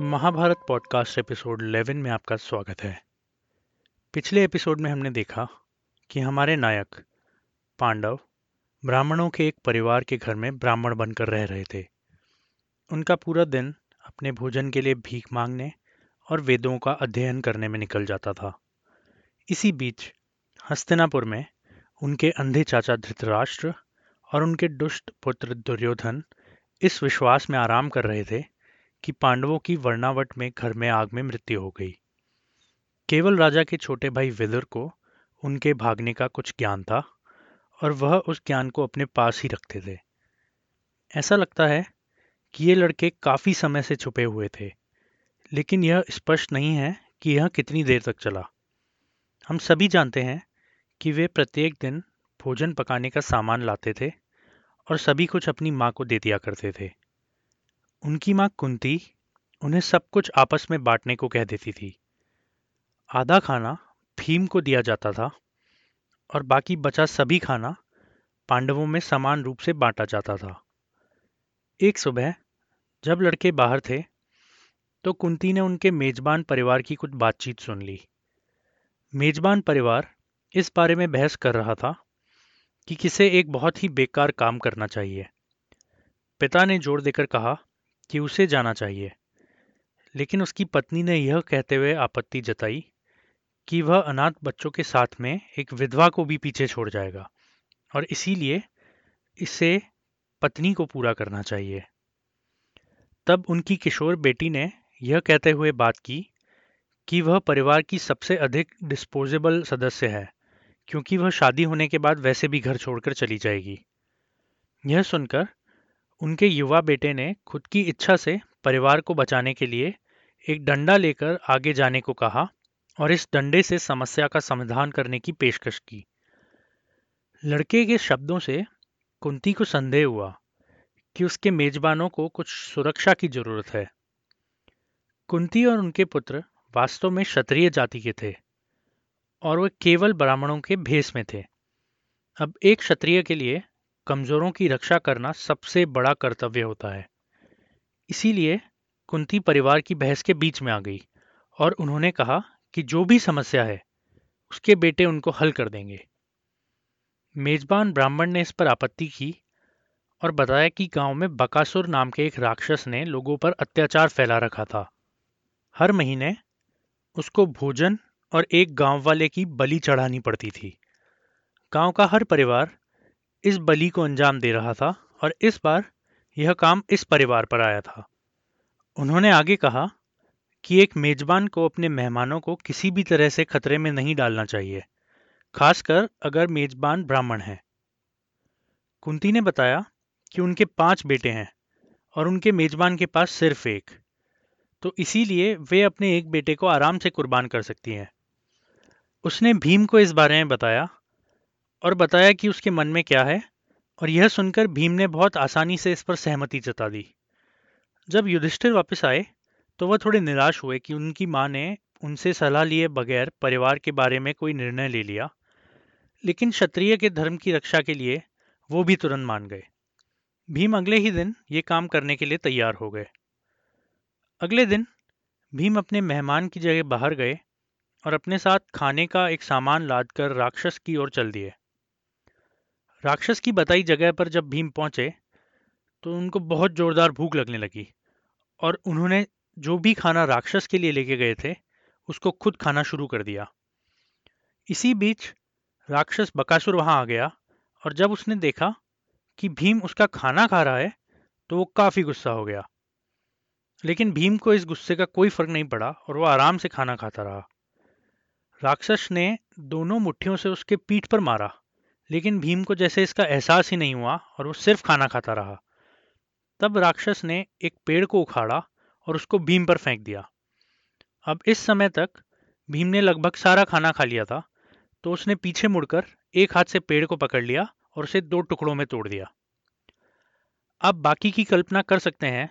Mahabharat podcast episode 11 में आपका स्वागत है। पिछले एपिसोड में हमने देखा कि हमारे नायक पांडव ब्राह्मणों के एक परिवार के घर में ब्राह्मण बनकर रह रहे थे। उनका पूरा दिन अपने भोजन के लिए भीख मांगने और वेदों का अध्ययन करने में निकल जाता था। इसी बीच हस्तिनापुर में उनके अंधे चाचा धृतराष्ट्र और उनके दुष्ट पुत्र दुर्योधन इस विश्वास में आराम कर रहे थे कि पांडवों की वर्णावट में घर में आग में मृत्यु हो गई। केवल राजा के छोटे भाई विदुर को उनके भागने का कुछ ज्ञान था और वह उस ज्ञान को अपने पास ही रखते थे। ऐसा लगता है कि ये लड़के काफ़ी समय से छुपे हुए थे, लेकिन यह स्पष्ट नहीं है कि यह कितनी देर तक चला। हम सभी जानते हैं कि वे प्रत्येक दिन भोजन पकाने का सामान लाते थे और सभी कुछ अपनी माँ को दे दिया करते थे। उनकी माँ कुंती उन्हें सब कुछ आपस में बांटने को कह देती थी। आधा खाना भीम को दिया जाता था और बाकी बचा सभी खाना पांडवों में समान रूप से बांटा जाता था। एक सुबह जब लड़के बाहर थे तो कुंती ने उनके मेजबान परिवार की कुछ बातचीत सुन ली। मेजबान परिवार इस बारे में बहस कर रहा था कि किसे एक बहुत ही बेकार काम करना चाहिए। पिता ने ज़ोर देकर कहा कि उसे जाना चाहिए। लेकिन उसकी पत्नी ने यह कहते हुए आपत्ति जताई कि वह अनाथ बच्चों के साथ में एक विधवा को भी पीछे छोड़ जाएगा और इसीलिए इसे पत्नी को पूरा करना चाहिए। तब उनकी किशोर बेटी ने यह कहते हुए बात की कि वह परिवार की सबसे अधिक डिस्पोजेबल सदस्य है, क्योंकि वह शादी होने के बाद वैसे भी घर छोड़कर चली जाएगी। यह सुनकर उनके युवा बेटे ने खुद की इच्छा से परिवार को बचाने के लिए एक डंडा लेकर आगे जाने को कहा और इस डंडे से समस्या का समाधान करने की पेशकश की। लड़के के शब्दों से कुंती को संदेह हुआ कि उसके मेजबानों को कुछ सुरक्षा की ज़रूरत है। कुंती और उनके पुत्र वास्तव में क्षत्रिय जाति के थे और वे केवल ब्राह्मणों के भेष में थे। अब एक क्षत्रिय के लिए कमजोरों की रक्षा करना सबसे बड़ा कर्तव्य होता है। इसीलिए कुंती परिवार की बहस के बीच में आ गई और उन्होंने कहा कि जो भी समस्या है, उसके बेटे उनको हल कर देंगे। मेजबान ब्राह्मण ने इस पर आपत्ति की और बताया कि गाँव में बकासुर नाम के एक राक्षस ने लोगों पर अत्याचार फैला रखा था। हर महीने उसको भोजन और एक गाँव वाले की बलि चढ़ानी पड़ती थी। गाँव का हर परिवार इस बलि को अंजाम दे रहा था और इस बार यह काम इस परिवार पर आया था। उन्होंने आगे कहा कि एक मेजबान को अपने मेहमानों को किसी भी तरह से खतरे में नहीं डालना चाहिए, खासकर अगर मेजबान ब्राह्मण है। कुंती ने बताया कि उनके पाँच बेटे हैं और उनके मेजबान के पास सिर्फ़ एक तो इसीलिए वे अपने एक बेटे को आराम से कुर्बान कर सकती हैं। उसने भीम को इस बारे में बताया और बताया कि उसके मन में क्या है, और यह सुनकर भीम ने बहुत आसानी से इस पर सहमति जता दी। जब युधिष्ठिर वापस आए तो वह थोड़े निराश हुए कि उनकी माँ ने उनसे सलाह लिए बगैर परिवार के बारे में कोई निर्णय ले लिया, लेकिन क्षत्रिय के धर्म की रक्षा के लिए वो भी तुरंत मान गए। भीम अगले ही दिन ये काम करने के लिए तैयार हो गए। अगले दिन भीम अपने मेहमान की जगह बाहर गए और अपने साथ खाने का एक सामान लाद कर राक्षस की ओर चल दिए। राक्षस की बताई जगह पर जब भीम पहुँचे तो उनको बहुत जोरदार भूख लगने लगी और उन्होंने जो भी खाना राक्षस के लिए लेके गए थे, उसको खुद खाना शुरू कर दिया। इसी बीच राक्षस बकासुर वहाँ आ गया और जब उसने देखा कि भीम उसका खाना खा रहा है तो वो काफ़ी गुस्सा हो गया। लेकिन भीम को इस गुस्से का कोई फ़र्क नहीं पड़ा और वो आराम से खाना खाता रहा। राक्षस ने दोनों मुट्ठियों से उसके पीठ पर मारा। लेकिन भीम को जैसे इसका एहसास ही नहीं हुआ और वो सिर्फ़ खाना खाता रहा। तब राक्षस ने एक पेड़ को उखाड़ा और उसको भीम पर फेंक दिया। अब इस समय तक भीम ने लगभग सारा खाना खा लिया था तो उसने पीछे मुड़कर एक हाथ से पेड़ को पकड़ लिया और उसे दो टुकड़ों में तोड़ दिया। अब बाकी की कल्पना कर सकते हैं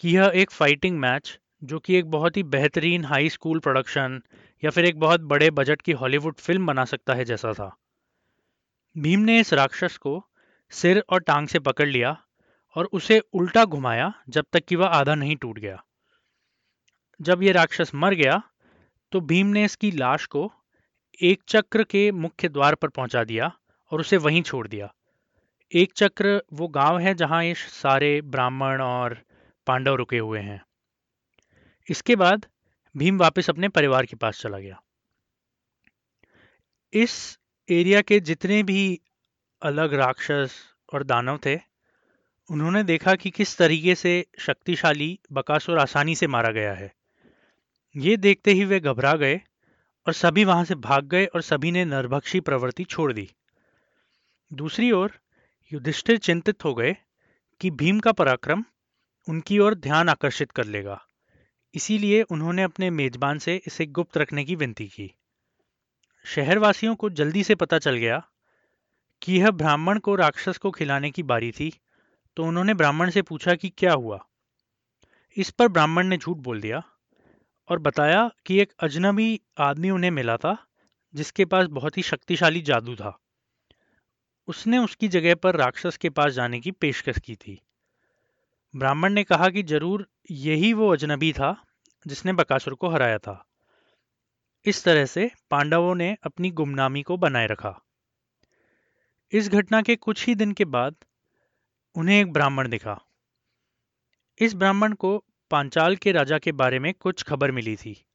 कि यह एक फाइटिंग मैच जो कि एक बहुत ही बेहतरीन हाई स्कूल प्रोडक्शन या फिर एक बहुत बड़े बजट की हॉलीवुड फ़िल्म बना सकता है जैसा था। भीम ने इस राक्षस को सिर और टांग से पकड़ लिया और उसे उल्टा घुमाया जब तक कि वह आधा नहीं टूट गया। जब ये राक्षस मर गया तो भीम ने इसकी लाश को एक चक्र के मुख्य द्वार पर पहुँचा दिया और उसे वहीं छोड़ दिया। एक चक्र वो गाँव है जहाँ ये सारे ब्राह्मण और पांडव रुके हुए हैं। इसके बाद भीम वापस अपने परिवार के पास चला गया। इस एरिया के जितने भी अलग राक्षस और दानव थे, उन्होंने देखा कि किस तरीके से शक्तिशाली बकासुर आसानी से मारा गया है। ये देखते ही वे घबरा गए और सभी वहाँ से भाग गए और सभी ने नरभक्षी प्रवृत्ति छोड़ दी। दूसरी ओर युधिष्ठिर चिंतित हो गए कि भीम का पराक्रम उनकी ओर ध्यान आकर्षित कर लेगा, इसीलिए उन्होंने अपने मेजबान से इसे गुप्त रखने की विनती की। शहरवासियों को जल्दी से पता चल गया कि यह ब्राह्मण को राक्षस को खिलाने की बारी थी तो उन्होंने ब्राह्मण से पूछा कि क्या हुआ। इस पर ब्राह्मण ने झूठ बोल दिया और बताया कि एक अजनबी आदमी उन्हें मिला था, जिसके पास बहुत ही शक्तिशाली जादू था। उसने उसकी जगह पर राक्षस के पास जाने की पेशकश की थी। ब्राह्मण ने कहा कि ज़रूर यही वो अजनबी था, जिसने बकासुर को हराया था। इस तरह से पांडवों ने अपनी गुमनामी को बनाए रखा। इस घटना के कुछ ही दिन के बाद उन्हें एक ब्राह्मण दिखा। इस ब्राह्मण को पांचाल के राजा के बारे में कुछ खबर मिली थी।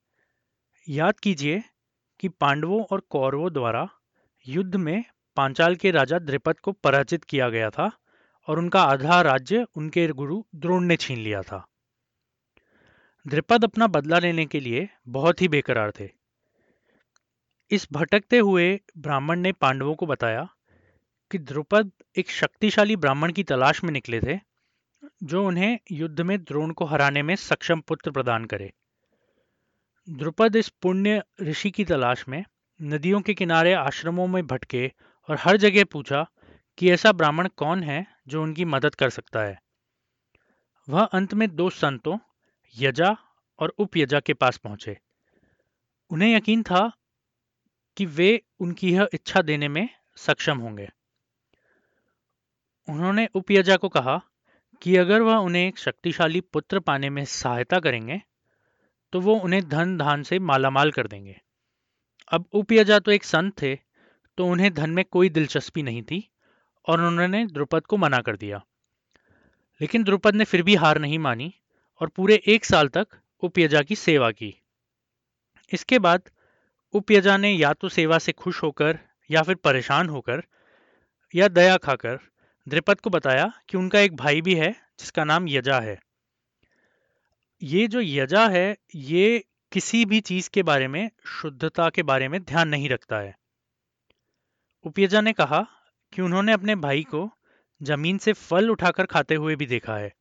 याद कीजिए कि पांडवों और कौरवों द्वारा युद्ध में पांचाल के राजा द्रिपद को पराजित किया गया था और उनका आधा राज्य उनके गुरु द्रोण ने छीन लिया था। द्रिपद अपना बदला लेने के लिए बहुत ही बेकरार थे। इस भटकते हुए ब्राह्मण ने पांडवों को बताया कि द्रुपद एक शक्तिशाली ब्राह्मण की तलाश में निकले थे, जो उन्हें युद्ध में द्रोण को हराने में सक्षम पुत्र प्रदान करे। द्रुपद इस पुण्य ऋषि की तलाश में नदियों के किनारे आश्रमों में भटके और हर जगह पूछा कि ऐसा ब्राह्मण कौन है जो उनकी मदद कर सकता है। वह अंत में दो संतों, यजा और उपयजा के पास पहुँचे। उन्हें यकीन था कि वे उनकी यह इच्छा देने में सक्षम होंगे। उन्होंने उपयजा को कहा कि अगर वह उन्हें एक शक्तिशाली पुत्र पाने में सहायता करेंगे तो वो उन्हें धन धान से मालामाल कर देंगे। अब उपयजा तो एक संत थे तो उन्हें धन में कोई दिलचस्पी नहीं थी और उन्होंने द्रुपद को मना कर दिया। लेकिन द्रुपद ने फिर भी हार नहीं मानी और पूरे एक साल तक उपयजा की सेवा की। इसके बाद उपयजा ने या तो सेवा से खुश होकर या फिर परेशान होकर या दया खाकर द्रिपद को बताया कि उनका एक भाई भी है, जिसका नाम यजा है। ये जो यजा है, ये किसी भी चीज़ के बारे में, शुद्धता के बारे में ध्यान नहीं रखता है। उपयजा ने कहा कि उन्होंने अपने भाई को ज़मीन से फल उठाकर खाते हुए भी देखा है,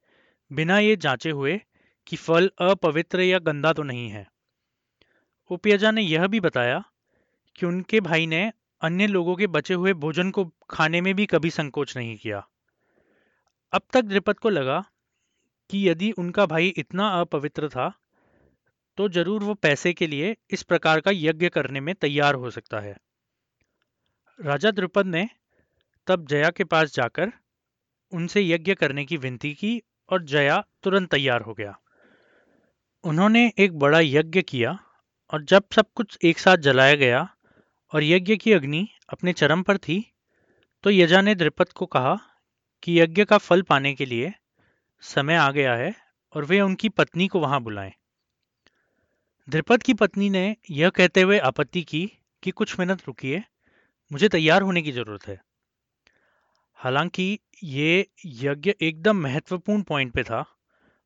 बिना ये जांचे हुए कि फल अपवित्र या गंदा तो नहीं है। उपयजा ने यह भी बताया कि उनके भाई ने अन्य लोगों के बचे हुए भोजन को खाने में भी कभी संकोच नहीं किया। अब तक द्रिपद को लगा कि यदि उनका भाई इतना अपवित्र था तो ज़रूर वो पैसे के लिए इस प्रकार का यज्ञ करने में तैयार हो सकता है। राजा द्रुपद ने तब जया के पास जाकर उनसे यज्ञ करने की विनती की और जया तुरंत तैयार हो गया। उन्होंने एक बड़ा यज्ञ किया और जब सब कुछ एक साथ जलाया गया और यज्ञ की अग्नि अपने चरम पर थी तो यजा ने द्रिपद को कहा कि यज्ञ का फल पाने के लिए समय आ गया है और वे उनकी पत्नी को वहाँ बुलाएँ। द्रिपद की पत्नी ने यह कहते हुए आपत्ति की कि कुछ मिनट रुकिए, मुझे तैयार होने की ज़रूरत है। हालाँकि ये यज्ञ एकदम महत्वपूर्ण पॉइंट पे था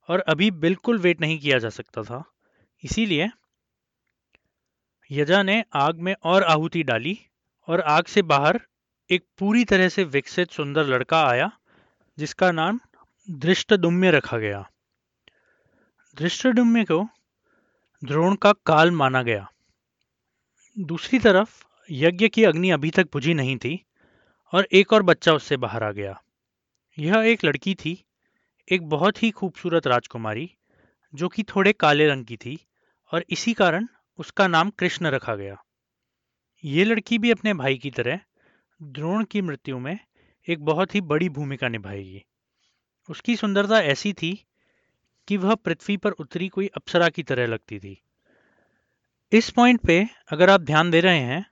और अभी बिल्कुल वेट नहीं किया जा सकता था, इसीलिए यजा ने आग में और आहुति डाली और आग से बाहर एक पूरी तरह से विकसित सुंदर लड़का आया, जिसका नाम दृष्टदुम्य रखा गया। दृष्टदुम्य को द्रोण का काल माना गया। दूसरी तरफ़ यज्ञ की अग्नि अभी तक बुझी नहीं थी और एक और बच्चा उससे बाहर आ गया। यह एक लड़की थी, एक बहुत ही खूबसूरत राजकुमारी, जो कि थोड़े काले रंग की थी और इसी कारण उसका नाम कृष्ण रखा गया। ये लड़की भी अपने भाई की तरह द्रोण की मृत्यु में एक बहुत ही बड़ी भूमिका निभाएगी। उसकी सुंदरता ऐसी थी कि वह पृथ्वी पर उतरी कोई अप्सरा की तरह लगती थी। इस पॉइंट पे अगर आप ध्यान दे रहे हैं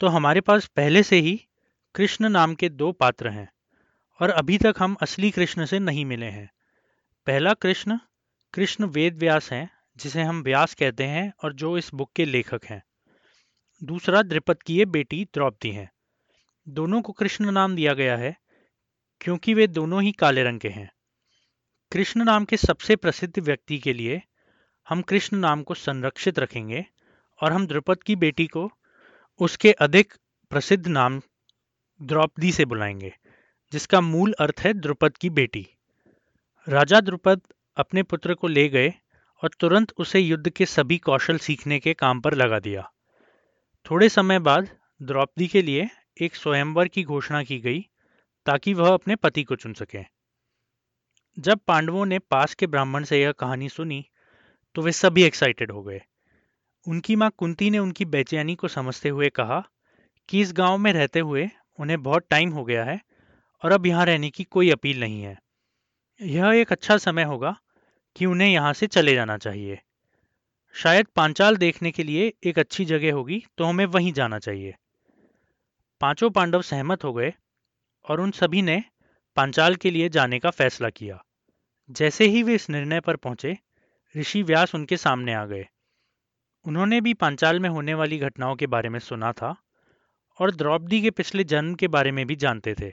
तो हमारे पास पहले से ही कृष्ण नाम के दो पात्र हैं और अभी तक हम असली कृष्ण से नहीं मिले हैं। पहला कृष्ण कृष्ण वेद व्यास हैं। जिसे हम व्यास कहते हैं और जो इस बुक के लेखक हैं। दूसरा द्रिपद की ये बेटी द्रौपदी हैं। दोनों को कृष्ण नाम दिया गया है, क्योंकि वे दोनों ही काले रंग के हैं। कृष्ण नाम के सबसे प्रसिद्ध व्यक्ति के लिए हम कृष्ण नाम को संरक्षित रखेंगे और हम द्रुपद की बेटी को उसके अधिक प्रसिद्ध नाम द्रौपदी से बुलाएँगे, जिसका मूल अर्थ है द्रुपद की बेटी। राजा द्रुपद अपने पुत्र को ले गए और तुरंत उसे युद्ध के सभी कौशल सीखने के काम पर लगा दिया। थोड़े समय बाद द्रौपदी के लिए एक स्वयंवर की घोषणा की गई ताकि वह अपने पति को चुन सके। जब पांडवों ने पास के ब्राह्मण से यह कहानी सुनी तो वे सभी एक्साइटेड हो गए। उनकी माँ कुंती ने उनकी बेचैनी को समझते हुए कहा कि इस गाँव में रहते हुए उन्हें बहुत टाइम हो गया है और अब यहाँ रहने की कोई अपील नहीं है। यह एक अच्छा समय होगा कि उन्हें यहाँ से चले जाना चाहिए। शायद पांचाल देखने के लिए एक अच्छी जगह होगी तो हमें वहीं जाना चाहिए। पाँचों पांडव सहमत हो गए, और उन सभी ने पांचाल के लिए जाने का फैसला किया। जैसे ही वे इस निर्णय पर पहुँचे, ऋषि व्यास उनके सामने आ गए। उन्होंने भी पांचाल में होने वाली घटनाओं के बारे में सुना था, और द्रौपदी के पिछले जन्म के बारे में भी जानते थे।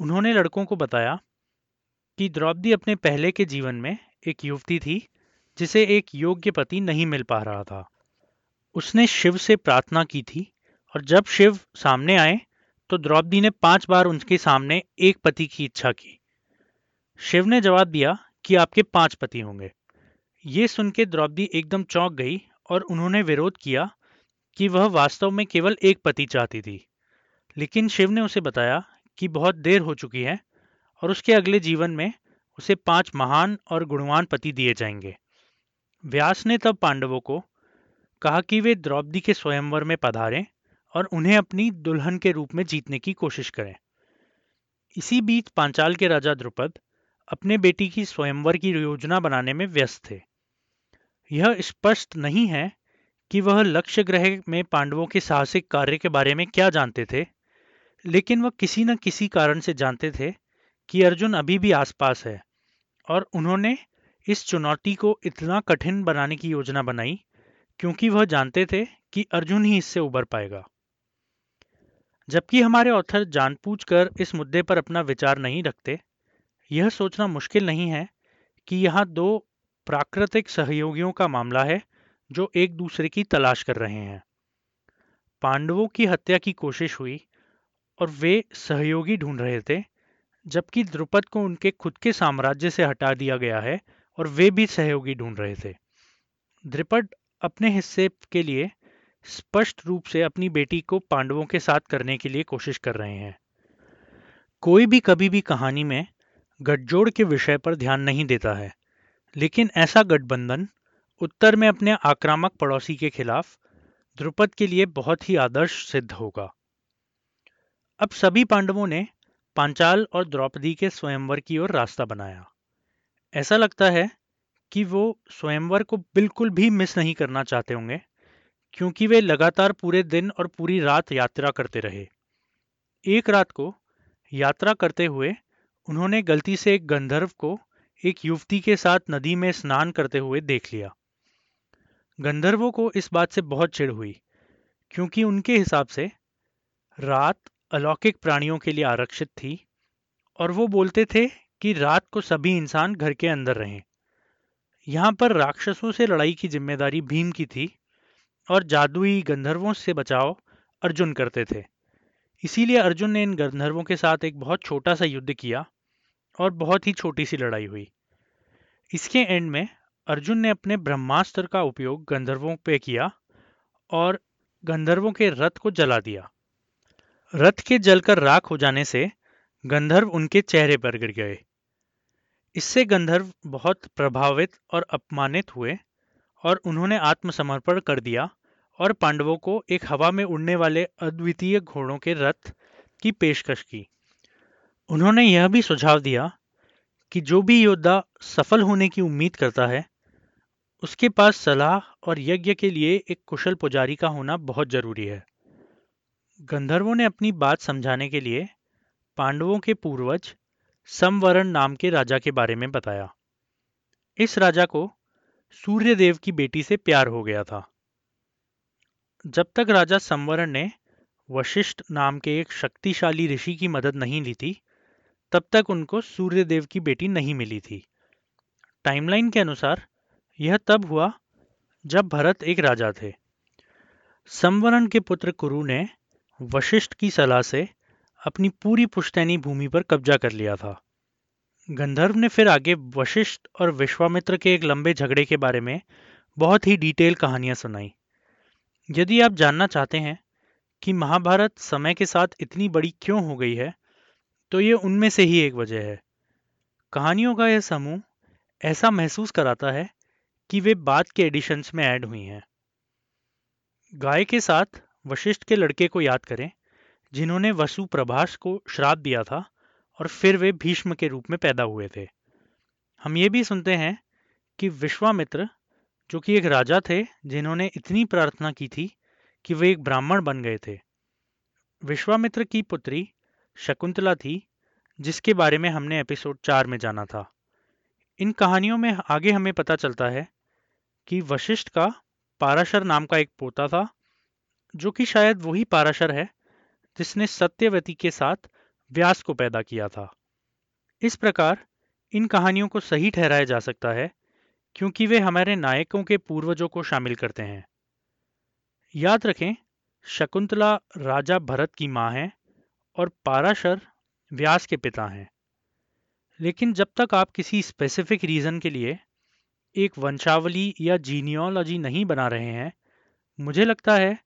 उन्होंने लड़कों को बताया कि द्रौपदी अपने पहले के जीवन में एक युवती थी, जिसे एक योग्य पति नहीं मिल पा रहा था। उसने शिव से प्रार्थना की थी और जब शिव सामने आए तो द्रौपदी ने पाँच बार उनके सामने एक पति की इच्छा की। शिव ने जवाब दिया कि आपके पाँच पति होंगे। ये सुन के द्रौपदी एकदम चौंक गई और उन्होंने विरोध किया कि वह वास्तव में केवल एक पति चाहती थी। लेकिन शिव ने उसे बताया कि बहुत देर हो चुकी है और उसके अगले जीवन में उसे पाँच महान और गुणवान पति दिए जाएँगे। व्यास ने तब पांडवों को कहा कि वे द्रौपदी के स्वयंवर में पधारें और उन्हें अपनी दुल्हन के रूप में जीतने की कोशिश करें। इसी बीच पांचाल के राजा द्रुपद अपने बेटी की स्वयंवर की योजना बनाने में व्यस्त थे। यह स्पष्ट नहीं है कि वह लक्ष्य ग्रह में पांडवों के साहसिक कार्य के बारे में क्या जानते थे, लेकिन वह किसी न किसी कारण से जानते थे कि अर्जुन अभी भी आसपास है और उन्होंने इस चुनौती को इतना कठिन बनाने की योजना बनाई, क्योंकि वह जानते थे कि अर्जुन ही इससे उबर पाएगा। जबकि हमारे ऑथर जानबूझकर इस मुद्दे पर अपना विचार नहीं रखते, यह सोचना मुश्किल नहीं है कि यहाँ दो प्राकृतिक सहयोगियों का मामला है जो एक दूसरे की तलाश कर रहे हैं। पांडवों की हत्या की कोशिश हुई और वे सहयोगी ढूंढ रहे थे जबकि द्रुपद को उनके खुद के साम्राज्य से हटा दिया गया है और वे भी सहयोगी ढूंढ रहे थे। द्रुपद अपने हिस्से के लिए स्पष्ट रूप से अपनी बेटी को पांडवों के साथ करने के लिए कोशिश कर रहे हैं। कोई भी कभी भी कहानी में गठजोड़ के विषय पर ध्यान नहीं देता है, लेकिन ऐसा गठबंधन उत्तर में अपने आक्रामक पड़ोसी के खिलाफ द्रुपद के लिए बहुत ही आदर्श सिद्ध होगा। अब सभी पांडवों ने पांचाल और द्रौपदी के स्वयंवर की ओर रास्ता बनाया। ऐसा लगता है कि वो स्वयंवर को बिल्कुल भी मिस नहीं करना चाहते होंगे, क्योंकि वे लगातार पूरे दिन और पूरी रात यात्रा करते रहे। एक रात को यात्रा करते हुए उन्होंने गलती से एक गंधर्व को एक युवती के साथ नदी में स्नान करते हुए देख लिया। गंधर्वों को इस बात से बहुत चिढ़ हुई, क्योंकि उनके हिसाब से रात अलौकिक प्राणियों के लिए आरक्षित थी और वो बोलते थे कि रात को सभी इंसान घर के अंदर रहें। यहाँ पर राक्षसों से लड़ाई की ज़िम्मेदारी भीम की थी और जादुई गंधर्वों से बचाव अर्जुन करते थे। इसीलिए अर्जुन ने इन गंधर्वों के साथ एक बहुत छोटा सा युद्ध किया और बहुत ही छोटी सी लड़ाई हुई। इसके एंड में अर्जुन ने अपने ब्रह्मास्त्र का उपयोग गंधर्वों पे किया और गंधर्वों के रथ को जला दिया। रथ के जलकर राख हो जाने से गंधर्व उनके चेहरे पर गिर गए। इससे गंधर्व बहुत प्रभावित और अपमानित हुए और उन्होंने आत्मसमर्पण कर दिया और पांडवों को एक हवा में उड़ने वाले अद्वितीय घोड़ों के रथ की पेशकश की। उन्होंने यह भी सुझाव दिया कि जो भी योद्धा सफल होने की उम्मीद करता है, उसके पास सलाह और यज्ञ के लिए एक कुशल पुजारी का होना बहुत ज़रूरी है। गंधर्वों ने अपनी बात समझाने के लिए पांडवों के पूर्वज समवरण नाम के राजा के बारे में बताया। इस राजा को सूर्यदेव की बेटी से प्यार हो गया था। जब तक राजा संवरण ने वशिष्ठ नाम के एक शक्तिशाली ऋषि की मदद नहीं ली थी, तब तक उनको सूर्यदेव की बेटी नहीं मिली थी। टाइमलाइन के अनुसार यह तब हुआ जब भरत एक राजा थे। संवरण के पुत्र कुरु ने वशिष्ठ की सलाह से अपनी पूरी पुश्तैनी भूमि पर कब्जा कर लिया था। गंधर्व ने फिर आगे वशिष्ठ और विश्वामित्र के एक लंबे झगड़े के बारे में बहुत ही डिटेल कहानियाँ सुनाई। यदि आप जानना चाहते हैं कि महाभारत समय के साथ इतनी बड़ी क्यों हो गई है तो ये उनमें से ही एक वजह है। कहानियों का यह समूह ऐसा महसूस कराता है कि वे बाद के एडिशंस में ऐड हुई हैं। गाय के साथ वशिष्ठ के लड़के को याद करें, जिन्होंने वसु प्रभास को श्राप दिया था और फिर वे भीष्म के रूप में पैदा हुए थे। हम ये भी सुनते हैं कि विश्वामित्र, जो कि एक राजा थे, जिन्होंने इतनी प्रार्थना की थी कि वे एक ब्राह्मण बन गए थे। विश्वामित्र की पुत्री शकुंतला थी, जिसके बारे में हमने एपिसोड चार में जाना था। इन कहानियों में आगे हमें पता चलता है कि वशिष्ठ का पाराशर नाम का एक पोता था जो कि शायद वही पाराशर है, जिसने सत्यवती के साथ व्यास को पैदा किया था। इस प्रकार इन कहानियों को सही ठहराया जा सकता है, क्योंकि वे हमारे नायकों के पूर्वजों को शामिल करते हैं। याद रखें, शकुंतला राजा भरत की माँ है और पाराशर व्यास के पिता हैं। लेकिन जब तक आप किसी स्पेसिफिक रीज़न के लिए एक वंशावली या जीनियोलॉजी नहीं बना रहे हैं, मुझे लगता है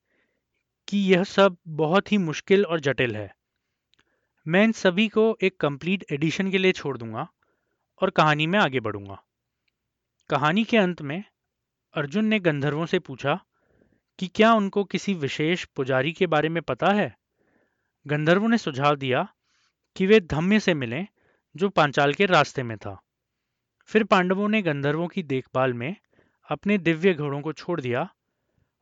कि यह सब बहुत ही मुश्किल और जटिल है। मैं इन सभी को एक कंप्लीट एडिशन के लिए छोड़ दूँगा और कहानी में आगे बढ़ूँगा। कहानी के अंत में अर्जुन ने गंधर्वों से पूछा कि क्या उनको किसी विशेष पुजारी के बारे में पता है? गंधर्वों ने सुझाव दिया कि वे धम्य से मिलें जो पांचाल के रास्ते में था। फिर पांडवों ने गंधर्वों की देखभाल में अपने दिव्य घोड़ों को छोड़ दिया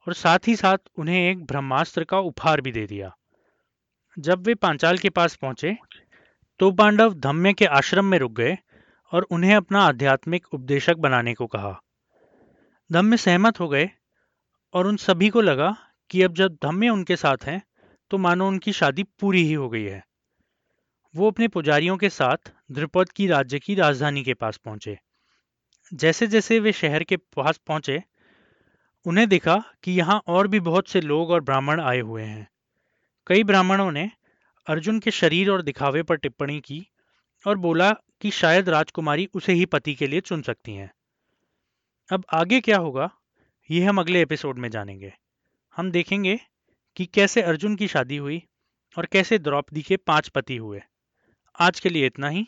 और साथ ही साथ उन्हें एक ब्रह्मास्त्र का उपहार भी दे दिया। जब वे पांचाल के पास पहुँचे तो पांडव धम्य के आश्रम में रुक गए और उन्हें अपना आध्यात्मिक उपदेशक बनाने को कहा। धम्य सहमत हो गए और उन सभी को लगा कि अब जब धम्य उनके साथ हैं तो मानो उनकी शादी पूरी ही हो गई है। वो अपने पुजारियों के साथ द्रुपद की राज्य की राजधानी के पास पहुँचे। जैसे जैसे वे शहर के पास पहुँचे उन्हें दिखा कि यहाँ और भी बहुत से लोग और ब्राह्मण आए हुए हैं। कई ब्राह्मणों ने अर्जुन के शरीर और दिखावे पर टिप्पणी की और बोला कि शायद राजकुमारी उसे ही पति के लिए चुन सकती हैं। अब आगे क्या होगा, ये हम अगले एपिसोड में जानेंगे। हम देखेंगे कि कैसे अर्जुन की शादी हुई और कैसे द्रौपदी के पाँच पति हुए। आज के लिए इतना ही।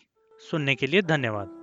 सुनने के लिए धन्यवाद।